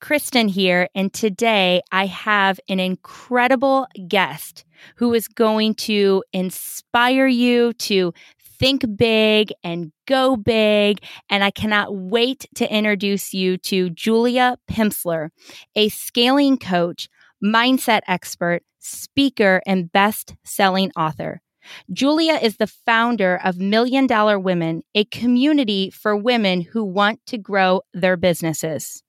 Kristen here, and today I have an incredible guest who is going to inspire you to think big and go big. And I cannot wait to introduce you to Julia Pimsleur, a scaling coach, mindset expert, speaker, and best selling author. Julia is the founder of Million Dollar Women, a community for women who want to grow their businesses.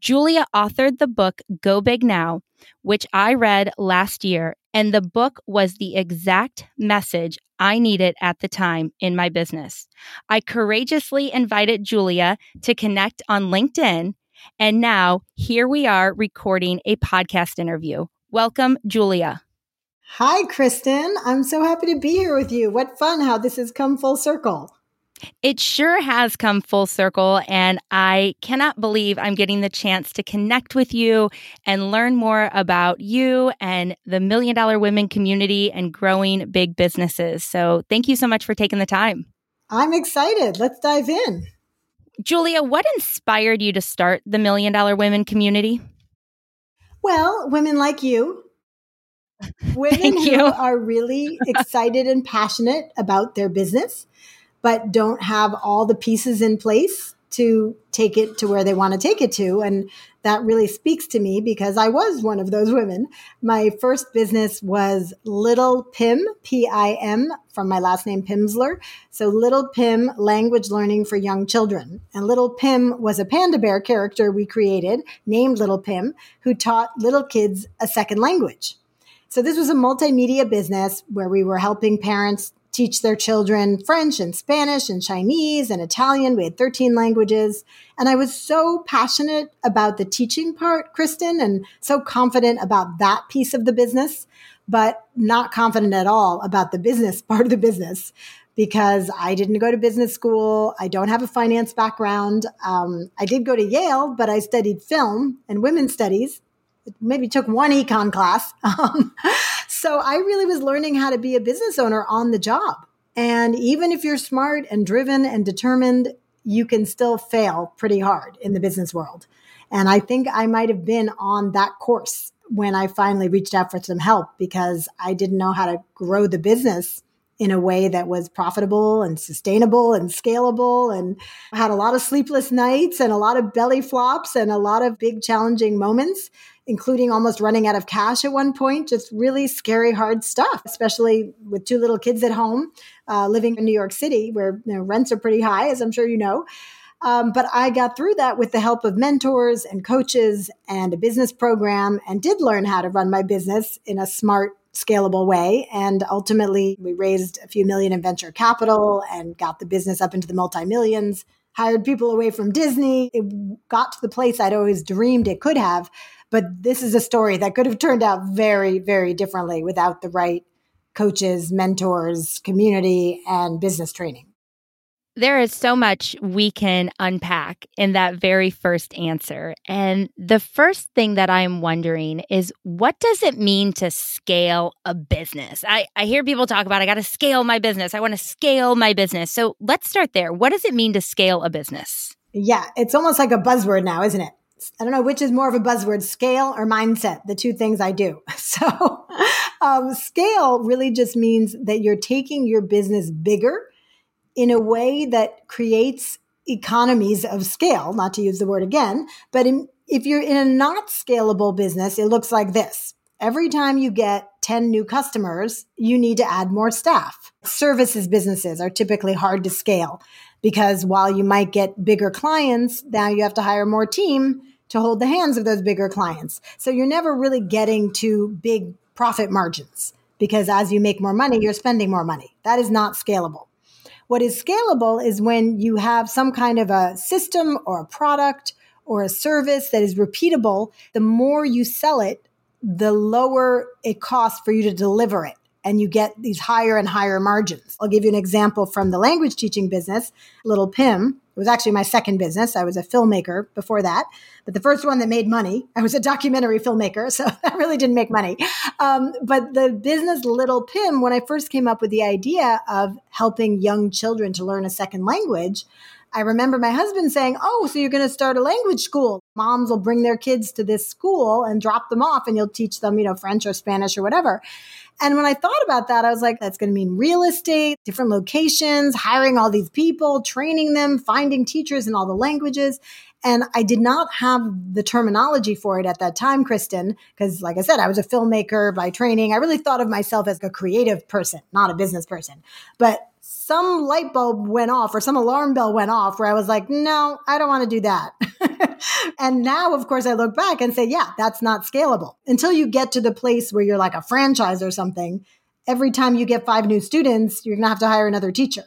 Julia authored the book Go Big Now, which I read last year, and the book was the exact message I needed at the time in my business. I courageously invited Julia to connect on LinkedIn, and now here we are recording a podcast interview. Welcome, Julia. Hi, Kristen. I'm so happy to be here with you. What fun how this has come full circle. It sure has come full circle, and I cannot believe I'm getting the chance to connect with you and learn more about you and the Million Dollar Women community and growing big businesses. So, thank you so much for taking the time. I'm excited. Let's dive in. Julia, what inspired you to start the Million Dollar Women community? Well, women like you. Women who are really excited and passionate about their business but don't have all the pieces in place to take it to where they want to take it to. And that really speaks to me because I was one of those women. My first business was Little Pim, P I M, from my last name Pimsleur. So Little Pim Language Learning for Young Children. And Little Pim was a panda bear character we created named Little Pim who taught little kids a second language. So this was a multimedia business where we were helping parents teach their children French and Spanish and Chinese and Italian. We had 13 languages. And I was so passionate about the teaching part, Kristen, and so confident about that piece of the business, but not confident at all about the business part of the business because I didn't go to business school. I don't have a finance background. Um, I did go to Yale, but I studied film and women's studies. Maybe took one econ class. So I really was learning how to be a business owner on the job. And even if you're smart and driven and determined, you can still fail pretty hard in the business world. And I think I might have been on that course when I finally reached out for some help because I didn't know how to grow the business in a way that was profitable and sustainable and scalable and had a lot of sleepless nights and a lot of belly flops and a lot of big challenging moments including almost running out of cash at one point. Just really scary, hard stuff, especially with two little kids at home, uh, living in New York City, where you know, rents are pretty high, as I'm sure you know. Um, but I got through that with the help of mentors and coaches and a business program and did learn how to run my business in a smart, scalable way. And ultimately, we raised a few million in venture capital and got the business up into the multi millions, hired people away from Disney. It got to the place I'd always dreamed it could have but this is a story that could have turned out very, very differently without the right coaches, mentors, community, and business training. There is so much we can unpack in that very first answer. And the first thing that I'm wondering is what does it mean to scale a business? I, I hear people talk about I got to scale my business. I want to scale my business. So let's start there. What does it mean to scale a business? Yeah, it's almost like a buzzword now, isn't it? I don't know which is more of a buzzword, scale or mindset, the two things I do. So, um, scale really just means that you're taking your business bigger in a way that creates economies of scale, not to use the word again, but in, if you're in a not scalable business, it looks like this. Every time you get 10 new customers, you need to add more staff. Services businesses are typically hard to scale because while you might get bigger clients, now you have to hire more team to hold the hands of those bigger clients. So you're never really getting to big profit margins because as you make more money, you're spending more money. That is not scalable. What is scalable is when you have some kind of a system or a product or a service that is repeatable. The more you sell it, the lower it costs for you to deliver it and you get these higher and higher margins. I'll give you an example from the language teaching business, Little Pim. Was actually my second business. I was a filmmaker before that, but the first one that made money, I was a documentary filmmaker, so that really didn't make money. Um, but the business Little Pim, when I first came up with the idea of helping young children to learn a second language, I remember my husband saying, Oh, so you're going to start a language school. Moms will bring their kids to this school and drop them off, and you'll teach them, you know, French or Spanish or whatever. And when I thought about that, I was like, that's going to mean real estate, different locations, hiring all these people, training them, finding teachers in all the languages. And I did not have the terminology for it at that time, Kristen, because like I said, I was a filmmaker by training. I really thought of myself as a creative person, not a business person. But some light bulb went off or some alarm bell went off where I was like, no, I don't want to do that. and now, of course, I look back and say, yeah, that's not scalable. Until you get to the place where you're like a franchise or something, every time you get five new students, you're going to have to hire another teacher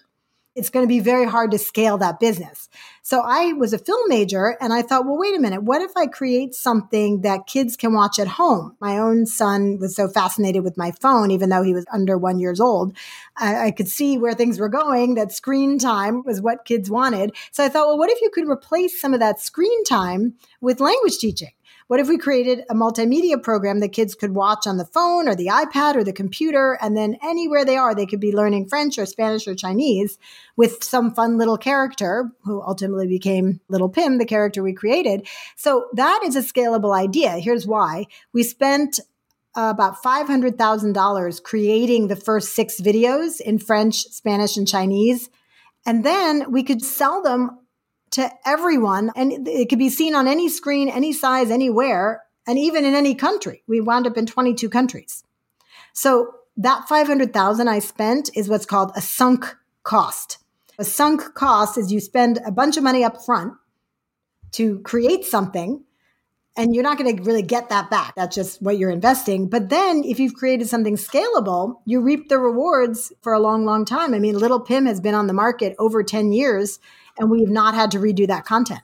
it's going to be very hard to scale that business. So I was a film major and I thought, well, wait a minute. What if I create something that kids can watch at home? My own son was so fascinated with my phone, even though he was under one years old. I, I could see where things were going, that screen time was what kids wanted. So I thought, well, what if you could replace some of that screen time with language teaching? What if we created a multimedia program that kids could watch on the phone or the iPad or the computer, and then anywhere they are, they could be learning French or Spanish or Chinese with some fun little character who ultimately became Little Pim, the character we created. So that is a scalable idea. Here's why. We spent uh, about $500,000 creating the first six videos in French, Spanish, and Chinese. And then we could sell them to everyone. And it could be seen on any screen, any size, anywhere, and even in any country. We wound up in 22 countries. So that 500,000 I spent is what's called a sunk cost. A sunk cost is you spend a bunch of money up front to create something and you're not going to really get that back. That's just what you're investing. But then if you've created something scalable, you reap the rewards for a long, long time. I mean, Little Pim has been on the market over 10 years and we've not had to redo that content.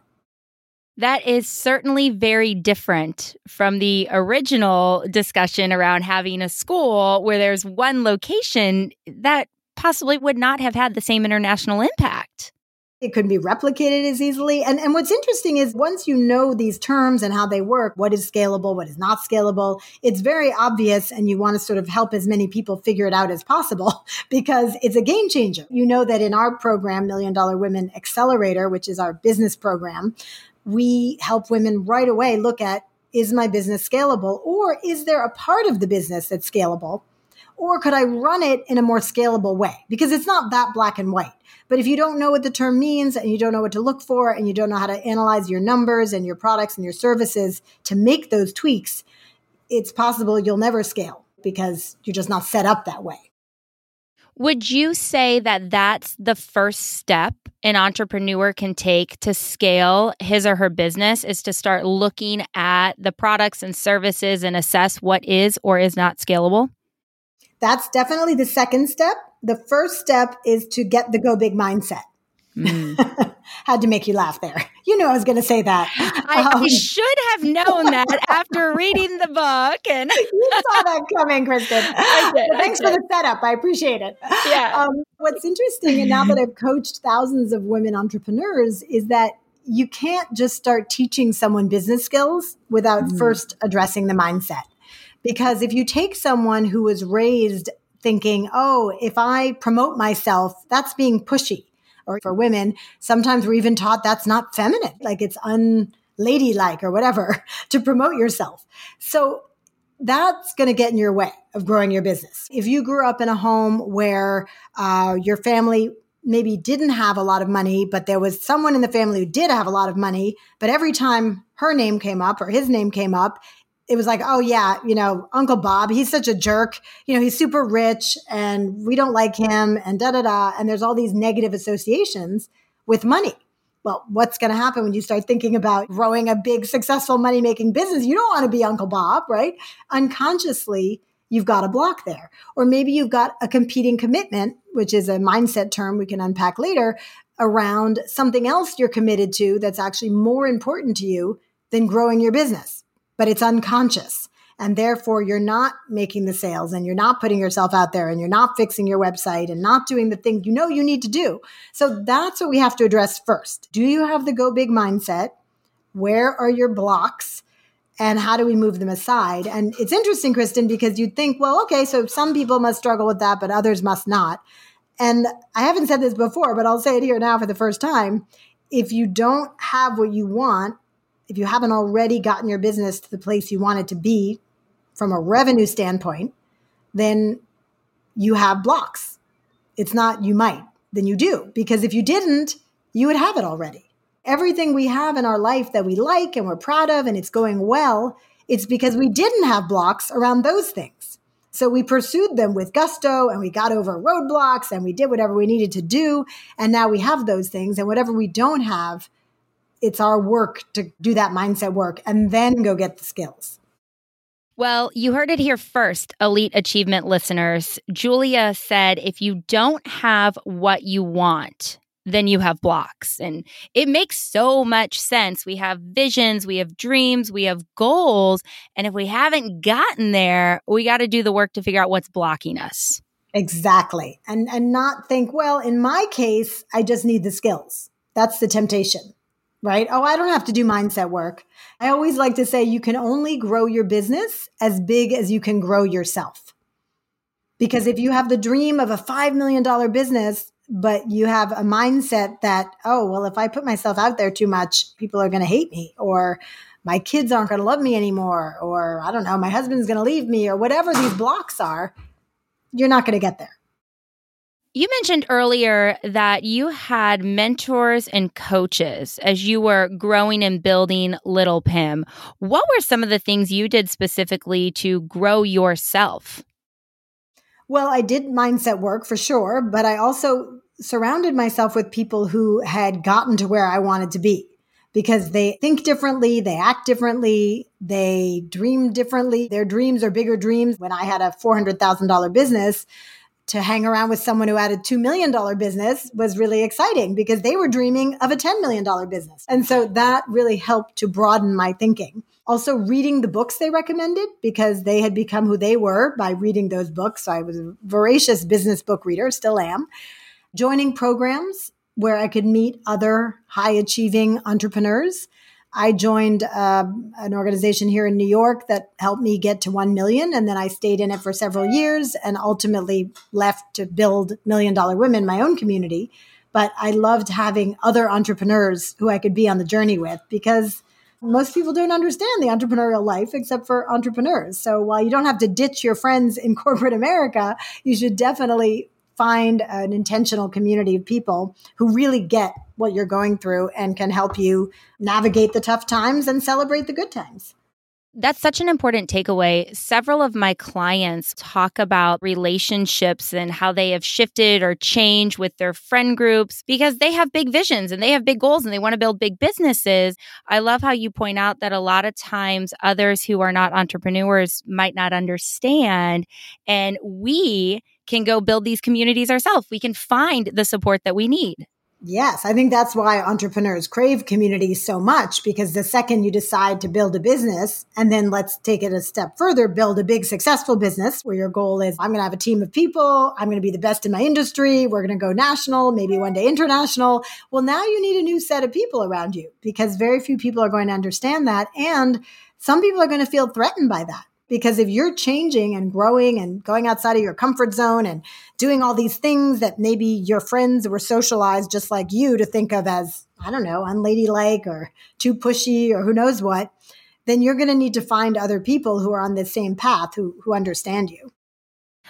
That is certainly very different from the original discussion around having a school where there's one location that possibly would not have had the same international impact. It couldn't be replicated as easily. And, and what's interesting is once you know these terms and how they work, what is scalable, what is not scalable, it's very obvious. And you want to sort of help as many people figure it out as possible because it's a game changer. You know that in our program, Million Dollar Women Accelerator, which is our business program, we help women right away look at is my business scalable or is there a part of the business that's scalable? Or could I run it in a more scalable way? Because it's not that black and white. But if you don't know what the term means and you don't know what to look for and you don't know how to analyze your numbers and your products and your services to make those tweaks, it's possible you'll never scale because you're just not set up that way. Would you say that that's the first step an entrepreneur can take to scale his or her business is to start looking at the products and services and assess what is or is not scalable? That's definitely the second step. The first step is to get the go big mindset. Mm. Had to make you laugh there. You know I was going to say that. I, um, I, should have known that after reading the book. And you saw that coming, Kristen. I did. thanks I did. for the setup. I appreciate it. Yeah. Um, what's interesting, and now that I've coached thousands of women entrepreneurs, is that you can't just start teaching someone business skills without mm. first addressing the mindset. Because if you take someone who was raised thinking, oh, if I promote myself, that's being pushy. Or for women, sometimes we're even taught that's not feminine, like it's unladylike or whatever to promote yourself. So that's going to get in your way of growing your business. If you grew up in a home where uh, your family maybe didn't have a lot of money, but there was someone in the family who did have a lot of money, but every time her name came up or his name came up, it was like, oh yeah, you know, Uncle Bob, he's such a jerk. You know, he's super rich and we don't like him and da da da. And there's all these negative associations with money. Well, what's going to happen when you start thinking about growing a big, successful money making business? You don't want to be Uncle Bob, right? Unconsciously, you've got a block there. Or maybe you've got a competing commitment, which is a mindset term we can unpack later around something else you're committed to that's actually more important to you than growing your business but it's unconscious. And therefore, you're not making the sales and you're not putting yourself out there and you're not fixing your website and not doing the thing you know you need to do. So that's what we have to address first. Do you have the go big mindset? Where are your blocks? And how do we move them aside? And it's interesting, Kristen, because you'd think, well, okay, so some people must struggle with that, but others must not. And I haven't said this before, but I'll say it here now for the first time. If you don't have what you want, if you haven't already gotten your business to the place you want it to be from a revenue standpoint, then you have blocks. It's not you might, then you do. Because if you didn't, you would have it already. Everything we have in our life that we like and we're proud of and it's going well, it's because we didn't have blocks around those things. So we pursued them with gusto and we got over roadblocks and we did whatever we needed to do. And now we have those things. And whatever we don't have, it's our work to do that mindset work and then go get the skills. Well, you heard it here first, Elite Achievement listeners. Julia said if you don't have what you want, then you have blocks. And it makes so much sense. We have visions, we have dreams, we have goals. And if we haven't gotten there, we got to do the work to figure out what's blocking us. Exactly. And and not think, well, in my case, I just need the skills. That's the temptation. Right? Oh, I don't have to do mindset work. I always like to say you can only grow your business as big as you can grow yourself. Because if you have the dream of a $5 million business, but you have a mindset that, oh, well, if I put myself out there too much, people are going to hate me, or my kids aren't going to love me anymore, or I don't know, my husband's going to leave me, or whatever these blocks are, you're not going to get there. You mentioned earlier that you had mentors and coaches as you were growing and building Little Pim. What were some of the things you did specifically to grow yourself? Well, I did mindset work for sure, but I also surrounded myself with people who had gotten to where I wanted to be because they think differently, they act differently, they dream differently. Their dreams are bigger dreams. When I had a $400,000 business, to hang around with someone who had a $2 million business was really exciting because they were dreaming of a $10 million business. And so that really helped to broaden my thinking. Also, reading the books they recommended because they had become who they were by reading those books. So I was a voracious business book reader, still am. Joining programs where I could meet other high achieving entrepreneurs. I joined uh, an organization here in New York that helped me get to 1 million. And then I stayed in it for several years and ultimately left to build Million Dollar Women, my own community. But I loved having other entrepreneurs who I could be on the journey with because most people don't understand the entrepreneurial life except for entrepreneurs. So while you don't have to ditch your friends in corporate America, you should definitely find an intentional community of people who really get what you're going through and can help you navigate the tough times and celebrate the good times. That's such an important takeaway. Several of my clients talk about relationships and how they have shifted or changed with their friend groups because they have big visions and they have big goals and they want to build big businesses. I love how you point out that a lot of times others who are not entrepreneurs might not understand. And we can go build these communities ourselves. We can find the support that we need. Yes, I think that's why entrepreneurs crave communities so much because the second you decide to build a business, and then let's take it a step further, build a big successful business where your goal is I'm going to have a team of people, I'm going to be the best in my industry, we're going to go national, maybe one day international. Well, now you need a new set of people around you because very few people are going to understand that. And some people are going to feel threatened by that. Because if you're changing and growing and going outside of your comfort zone and doing all these things that maybe your friends were socialized just like you to think of as, I don't know, unladylike or too pushy or who knows what, then you're going to need to find other people who are on the same path who, who understand you.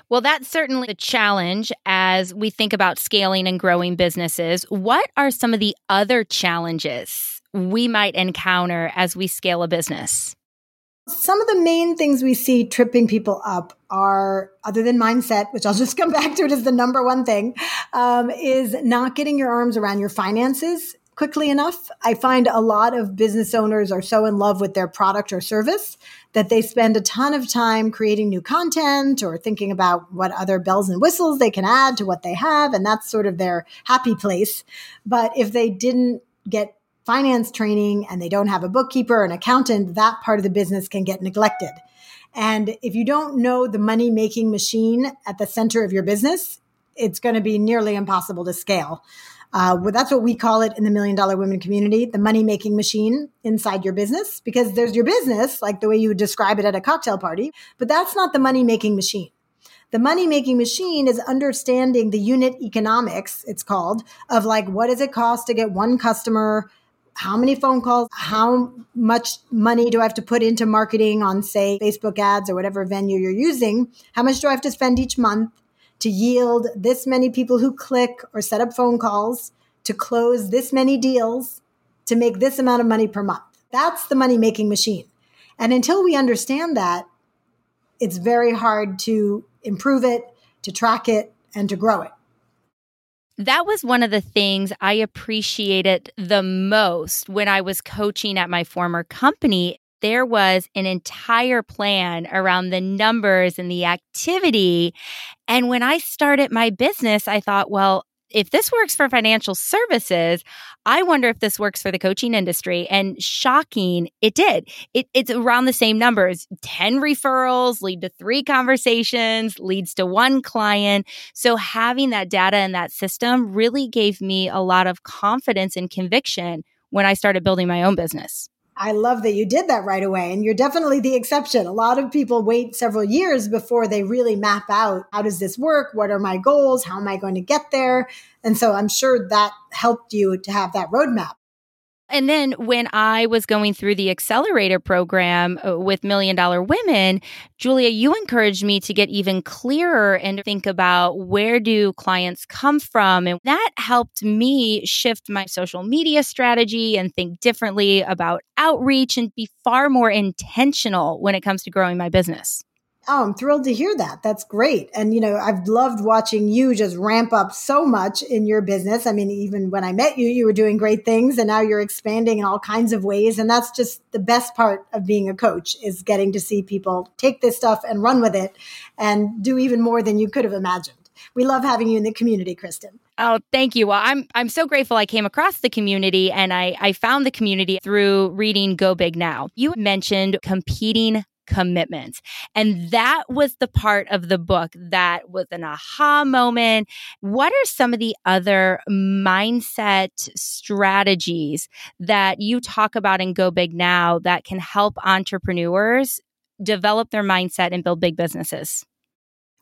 Well, that's certainly a challenge as we think about scaling and growing businesses. What are some of the other challenges we might encounter as we scale a business? Some of the main things we see tripping people up are, other than mindset, which I'll just come back to it as the number one thing, um, is not getting your arms around your finances quickly enough. I find a lot of business owners are so in love with their product or service that they spend a ton of time creating new content or thinking about what other bells and whistles they can add to what they have. And that's sort of their happy place. But if they didn't get finance training and they don't have a bookkeeper, an accountant, that part of the business can get neglected. And if you don't know the money making machine at the center of your business, it's going to be nearly impossible to scale. Uh, well, that's what we call it in the Million Dollar Women community, the money making machine inside your business, because there's your business, like the way you would describe it at a cocktail party, but that's not the money making machine. The money making machine is understanding the unit economics, it's called, of like what does it cost to get one customer? How many phone calls? How much money do I have to put into marketing on, say, Facebook ads or whatever venue you're using? How much do I have to spend each month? to yield this many people who click or set up phone calls to close this many deals to make this amount of money per month. That's the money making machine. And until we understand that, it's very hard to improve it, to track it, and to grow it. That was one of the things I appreciated the most when I was coaching at my former company there was an entire plan around the numbers and the activity. And when I started my business, I thought, well, if this works for financial services, I wonder if this works for the coaching industry. And shocking, it did. It, it's around the same numbers 10 referrals lead to three conversations, leads to one client. So having that data and that system really gave me a lot of confidence and conviction when I started building my own business. I love that you did that right away. And you're definitely the exception. A lot of people wait several years before they really map out how does this work? What are my goals? How am I going to get there? And so I'm sure that helped you to have that roadmap. And then when I was going through the accelerator program uh, with Million Dollar Women, Julia, you encouraged me to get even clearer and think about where do clients come from. And that helped me shift my social media strategy and think differently about outreach and be far more intentional when it comes to growing my business. Oh, I'm thrilled to hear that. That's great. And, you know, I've loved watching you just ramp up so much in your business. I mean, even when I met you, you were doing great things and now you're expanding in all kinds of ways. And that's just the best part of being a coach is getting to see people take this stuff and run with it and do even more than you could have imagined. We love having you in the community, Kristen. Oh, thank you. Well, I'm I'm so grateful I came across the community and I I found the community through reading Go Big Now. You mentioned competing commitment. And that was the part of the book that was an aha moment. What are some of the other mindset strategies that you talk about in Go Big Now that can help entrepreneurs develop their mindset and build big businesses?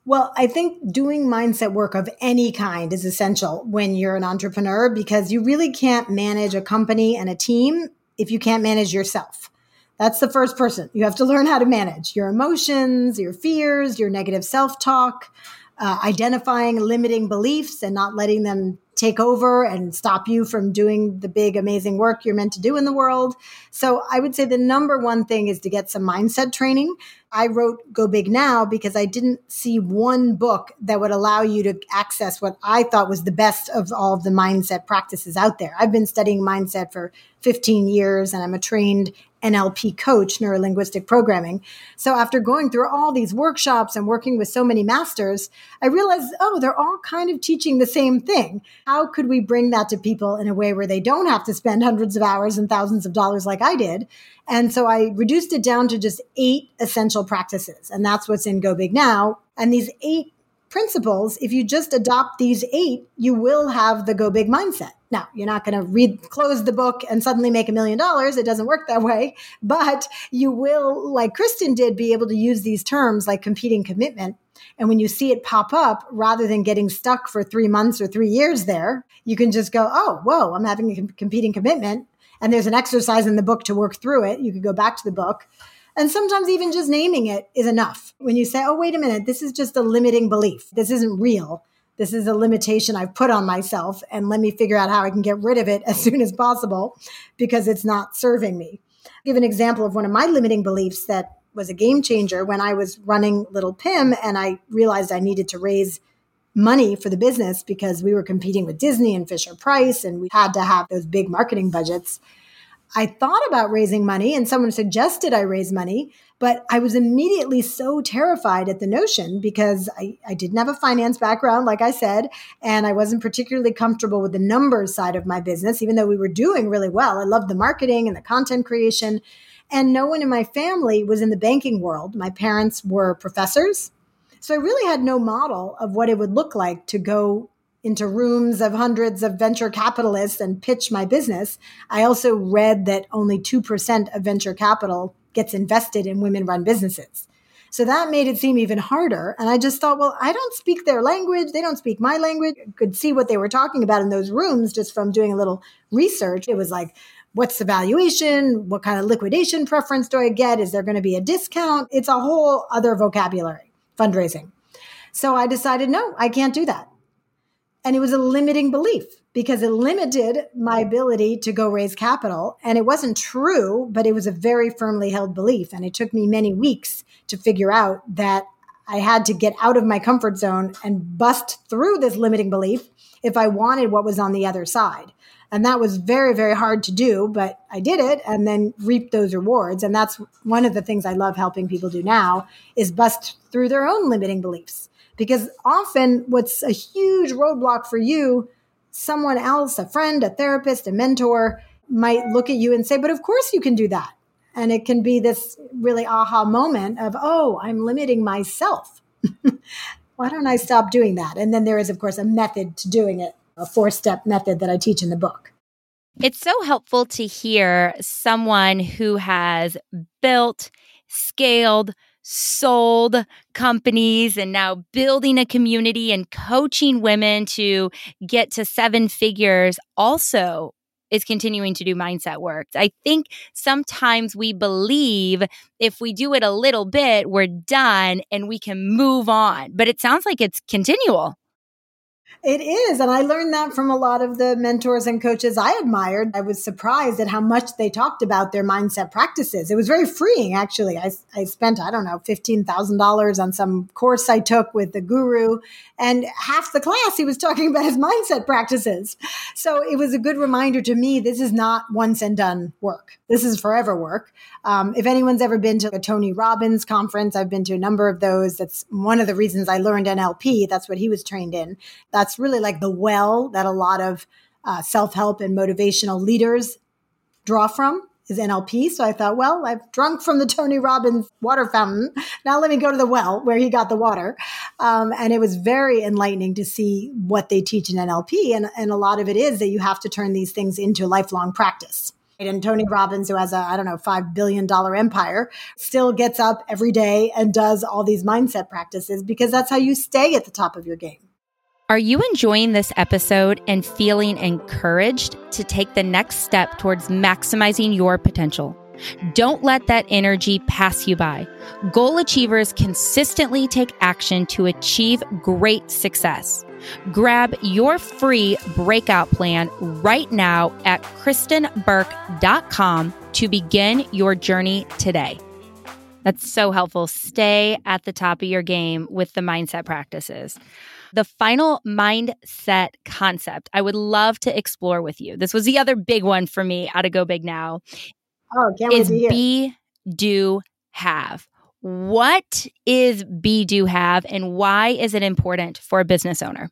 Well, I think doing mindset work of any kind is essential when you're an entrepreneur because you really can't manage a company and a team if you can't manage yourself. That's the first person. You have to learn how to manage your emotions, your fears, your negative self talk, uh, identifying limiting beliefs and not letting them take over and stop you from doing the big, amazing work you're meant to do in the world. So I would say the number one thing is to get some mindset training. I wrote Go Big Now because I didn't see one book that would allow you to access what I thought was the best of all of the mindset practices out there. I've been studying mindset for 15 years and I'm a trained NLP coach, neuro linguistic programming. So after going through all these workshops and working with so many masters, I realized, oh, they're all kind of teaching the same thing. How could we bring that to people in a way where they don't have to spend hundreds of hours and thousands of dollars like I did? And so I reduced it down to just eight essential practices. And that's what's in Go Big Now. And these eight principles, if you just adopt these eight, you will have the go big mindset. Now, you're not going to read, close the book and suddenly make a million dollars. It doesn't work that way, but you will, like Kristen did, be able to use these terms like competing commitment. And when you see it pop up, rather than getting stuck for three months or three years there, you can just go, oh, whoa, I'm having a competing commitment. And there's an exercise in the book to work through it. You could go back to the book and sometimes even just naming it is enough. When you say, oh, wait a minute, this is just a limiting belief. This isn't real. This is a limitation I've put on myself. And let me figure out how I can get rid of it as soon as possible because it's not serving me. I'll give an example of one of my limiting beliefs that was a game changer when I was running Little Pim and I realized I needed to raise money for the business because we were competing with Disney and Fisher Price and we had to have those big marketing budgets. I thought about raising money and someone suggested I raise money, but I was immediately so terrified at the notion because I, I didn't have a finance background, like I said, and I wasn't particularly comfortable with the numbers side of my business, even though we were doing really well. I loved the marketing and the content creation. And no one in my family was in the banking world. My parents were professors. So I really had no model of what it would look like to go into rooms of hundreds of venture capitalists and pitch my business. I also read that only 2% of venture capital gets invested in women run businesses. So that made it seem even harder. And I just thought, well, I don't speak their language. They don't speak my language. I could see what they were talking about in those rooms just from doing a little research. It was like, what's the valuation? What kind of liquidation preference do I get? Is there going to be a discount? It's a whole other vocabulary, fundraising. So I decided, no, I can't do that. And it was a limiting belief because it limited my ability to go raise capital. And it wasn't true, but it was a very firmly held belief. And it took me many weeks to figure out that I had to get out of my comfort zone and bust through this limiting belief if I wanted what was on the other side. And that was very, very hard to do, but I did it and then reaped those rewards. And that's one of the things I love helping people do now is bust through their own limiting beliefs. Because often what's a huge roadblock for you, someone else, a friend, a therapist, a mentor might look at you and say, but of course you can do that. And it can be this really aha moment of, oh, I'm limiting myself. Why don't I stop doing that? And then there is, of course, a method to doing it, a four step method that I teach in the book. It's so helpful to hear someone who has built, scaled, sold companies and now building a community and coaching women to get to seven figures also is continuing to do mindset work. I think sometimes we believe if we do it a little bit, we're done and we can move on. But it sounds like it's continual. It is. And I learned that from a lot of the mentors and coaches I admired. I was surprised at how much they talked about their mindset practices. It was very freeing, actually. I, I spent, I don't know, $15,000 on some course I took with the guru. And half the class, he was talking about his mindset practices. So it was a good reminder to me this is not once and done work. This is forever work. Um, if anyone's ever been to a Tony Robbins conference, I've been to a number of those. That's one of the reasons I learned NLP. That's what he was trained in. That's really like the well that a lot of uh, self help and motivational leaders draw from is NLP. So I thought, well, I've drunk from the Tony Robbins water fountain. Now let me go to the well where he got the water. Um, and it was very enlightening to see what they teach in NLP. And, and a lot of it is that you have to turn these things into lifelong practice. And Tony Robbins, who has a, I don't know, $5 billion empire, still gets up every day and does all these mindset practices because that's how you stay at the top of your game. Are you enjoying this episode and feeling encouraged to take the next step towards maximizing your potential? Don't let that energy pass you by. Goal achievers consistently take action to achieve great success. Grab your free breakout plan right now at kristenburke.com to begin your journey today. That's so helpful. Stay at the top of your game with the mindset practices. The final mindset concept I would love to explore with you. This was the other big one for me out of Go Big Now. Oh, can't is be, do, have. What is be, do, have, and why is it important for a business owner?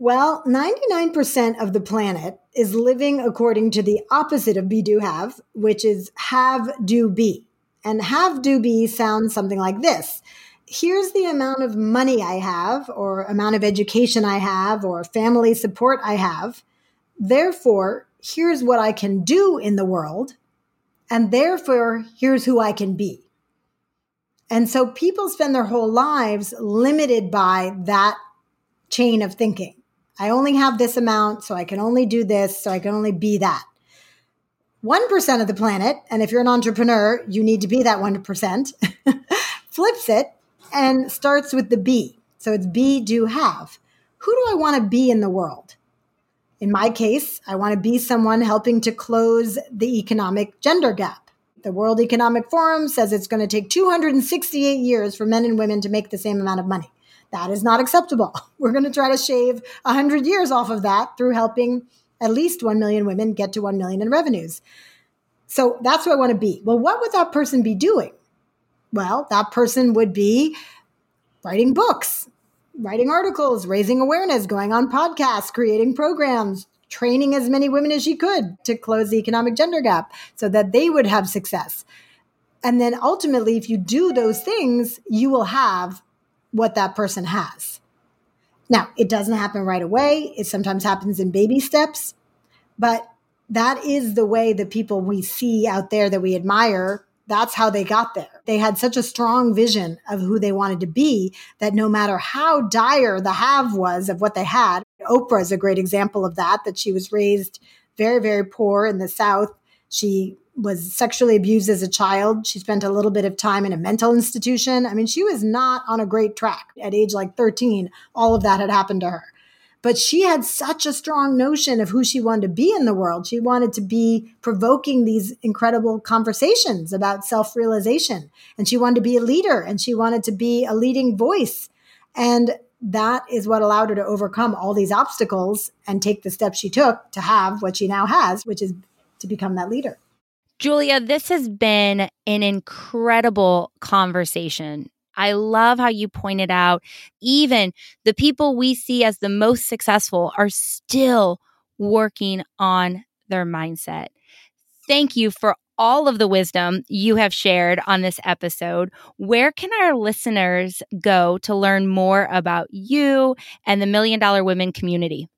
Well, 99% of the planet is living according to the opposite of be, do, have, which is have, do, be. And have, do, be sounds something like this. Here's the amount of money I have, or amount of education I have, or family support I have. Therefore, here's what I can do in the world. And therefore, here's who I can be. And so people spend their whole lives limited by that chain of thinking. I only have this amount, so I can only do this, so I can only be that. 1% of the planet, and if you're an entrepreneur, you need to be that 1%, flips it and starts with the be. So it's be, do, have. Who do I want to be in the world? In my case, I want to be someone helping to close the economic gender gap. The World Economic Forum says it's going to take 268 years for men and women to make the same amount of money. That is not acceptable. We're going to try to shave 100 years off of that through helping at least 1 million women get to 1 million in revenues. So that's who I want to be. Well, what would that person be doing? Well, that person would be writing books, writing articles, raising awareness, going on podcasts, creating programs, training as many women as she could to close the economic gender gap so that they would have success. And then ultimately, if you do those things, you will have what that person has. Now, it doesn't happen right away. It sometimes happens in baby steps, but that is the way the people we see out there that we admire that's how they got there. They had such a strong vision of who they wanted to be that no matter how dire the have was of what they had, Oprah is a great example of that, that she was raised very, very poor in the South. She was sexually abused as a child. She spent a little bit of time in a mental institution. I mean, she was not on a great track at age like 13. All of that had happened to her. But she had such a strong notion of who she wanted to be in the world. She wanted to be provoking these incredible conversations about self realization. And she wanted to be a leader and she wanted to be a leading voice. And that is what allowed her to overcome all these obstacles and take the steps she took to have what she now has, which is to become that leader. Julia, this has been an incredible conversation. I love how you pointed out even the people we see as the most successful are still working on their mindset. Thank you for all of the wisdom you have shared on this episode. Where can our listeners go to learn more about you and the Million Dollar Women community?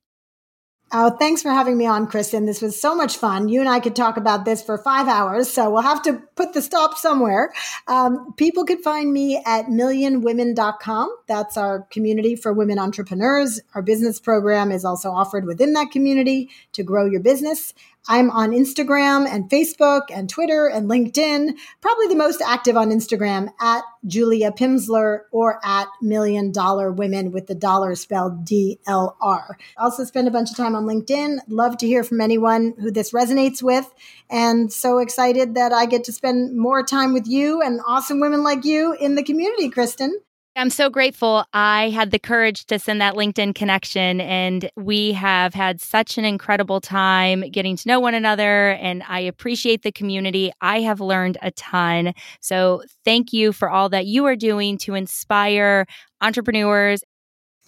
Oh, thanks for having me on, Kristen. This was so much fun. You and I could talk about this for five hours, so we'll have to put the stop somewhere. Um, people could find me at millionwomen.com. That's our community for women entrepreneurs. Our business program is also offered within that community to grow your business. I'm on Instagram and Facebook and Twitter and LinkedIn, probably the most active on Instagram at Julia Pimsleur or at Million Dollar Women with the dollar spelled D L R. Also spend a bunch of time on LinkedIn. Love to hear from anyone who this resonates with. And so excited that I get to spend more time with you and awesome women like you in the community, Kristen. I'm so grateful I had the courage to send that LinkedIn connection. And we have had such an incredible time getting to know one another. And I appreciate the community. I have learned a ton. So thank you for all that you are doing to inspire entrepreneurs.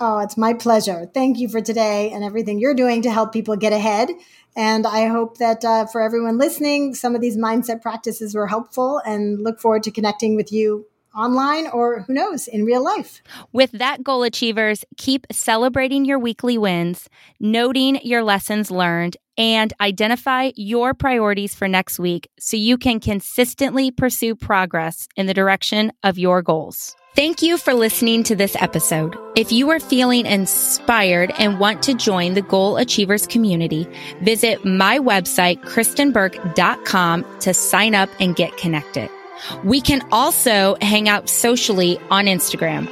Oh, it's my pleasure. Thank you for today and everything you're doing to help people get ahead. And I hope that uh, for everyone listening, some of these mindset practices were helpful and look forward to connecting with you online or who knows, in real life. With that, goal achievers, keep celebrating your weekly wins, noting your lessons learned, and identify your priorities for next week so you can consistently pursue progress in the direction of your goals. Thank you for listening to this episode. If you are feeling inspired and want to join the Goal Achievers community, visit my website, kristenburke.com to sign up and get connected. We can also hang out socially on Instagram.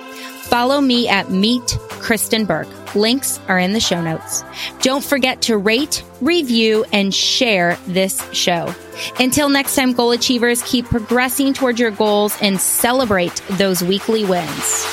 Follow me at Meet Kristen Burke. Links are in the show notes. Don't forget to rate, review, and share this show. Until next time, goal achievers, keep progressing towards your goals and celebrate those weekly wins.